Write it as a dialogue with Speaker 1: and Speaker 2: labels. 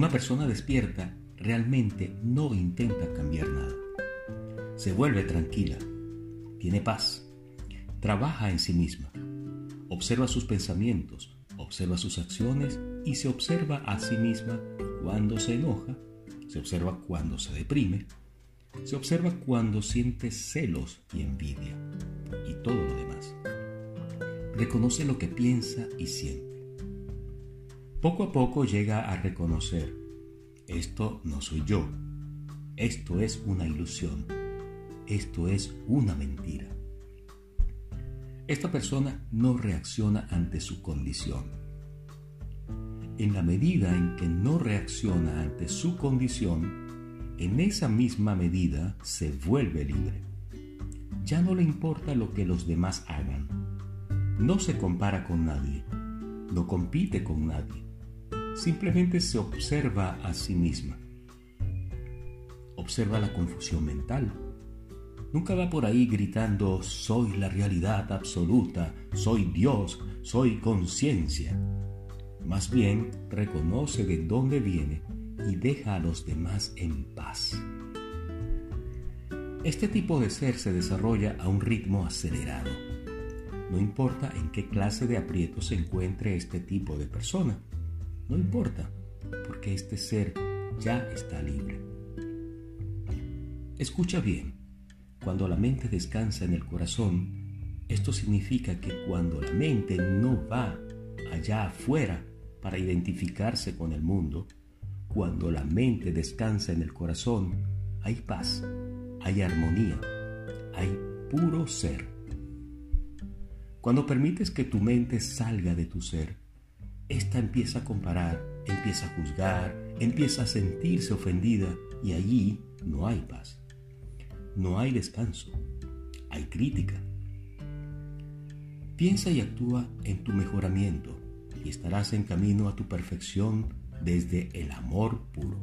Speaker 1: Una persona despierta realmente no intenta cambiar nada. Se vuelve tranquila, tiene paz, trabaja en sí misma, observa sus pensamientos, observa sus acciones y se observa a sí misma cuando se enoja, se observa cuando se deprime, se observa cuando siente celos y envidia y todo lo demás. Reconoce lo que piensa y siente. Poco a poco llega a reconocer, esto no soy yo, esto es una ilusión, esto es una mentira. Esta persona no reacciona ante su condición. En la medida en que no reacciona ante su condición, en esa misma medida se vuelve libre. Ya no le importa lo que los demás hagan. No se compara con nadie. No compite con nadie. Simplemente se observa a sí misma. Observa la confusión mental Nunca va por ahí gritando, soy la realidad absoluta, soy Dios, soy conciencia. Más bien reconoce de dónde viene y deja a los demás en paz. Este tipo de ser se desarrolla a un ritmo acelerado. No importa en qué clase de aprieto se encuentre este tipo de persona. No importa, porque este ser ya está libre. Escucha bien. Cuando la mente descansa en el corazón, esto significa que cuando la mente no va allá afuera para identificarse con el mundo, cuando la mente descansa en el corazón, hay paz, hay armonía, hay puro ser. Cuando permites que tu mente salga de tu ser, ésta empieza a comparar, empieza a juzgar, empieza a sentirse ofendida y allí no hay paz no hay descanso, hay crítica. Piensa y actúa en tu mejoramiento y estarás en camino a tu perfección desde el amor puro.